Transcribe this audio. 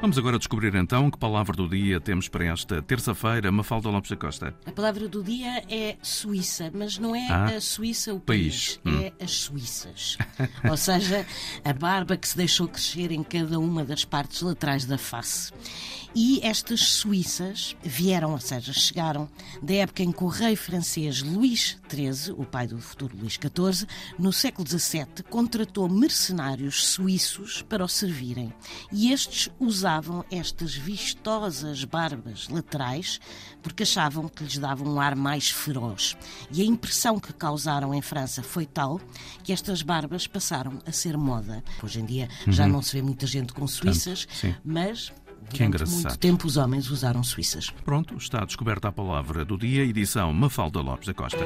Vamos agora descobrir então que palavra do dia temos para esta terça-feira, Mafalda Lopes da Costa. A palavra do dia é Suíça, mas não é Ah, a Suíça o país. país, é as Suíças. Ou seja, a barba que se deixou crescer em cada uma das partes laterais da face. E estas Suíças vieram, ou seja, chegaram da época em que o rei francês Luís XIII, o pai do futuro Luís XIV, no século XVII, contratou mercenários suíços para o servirem. E estes usavam estas vistosas barbas laterais porque achavam que lhes davam um ar mais feroz. E a impressão que causaram em França foi tal que estas barbas passaram a ser moda. Hoje em dia já não se vê muita gente com suíças, mas Que engraçado. muito tempo os homens usaram suíças. Pronto, está descoberta a palavra do dia, edição Mafalda Lopes da Costa.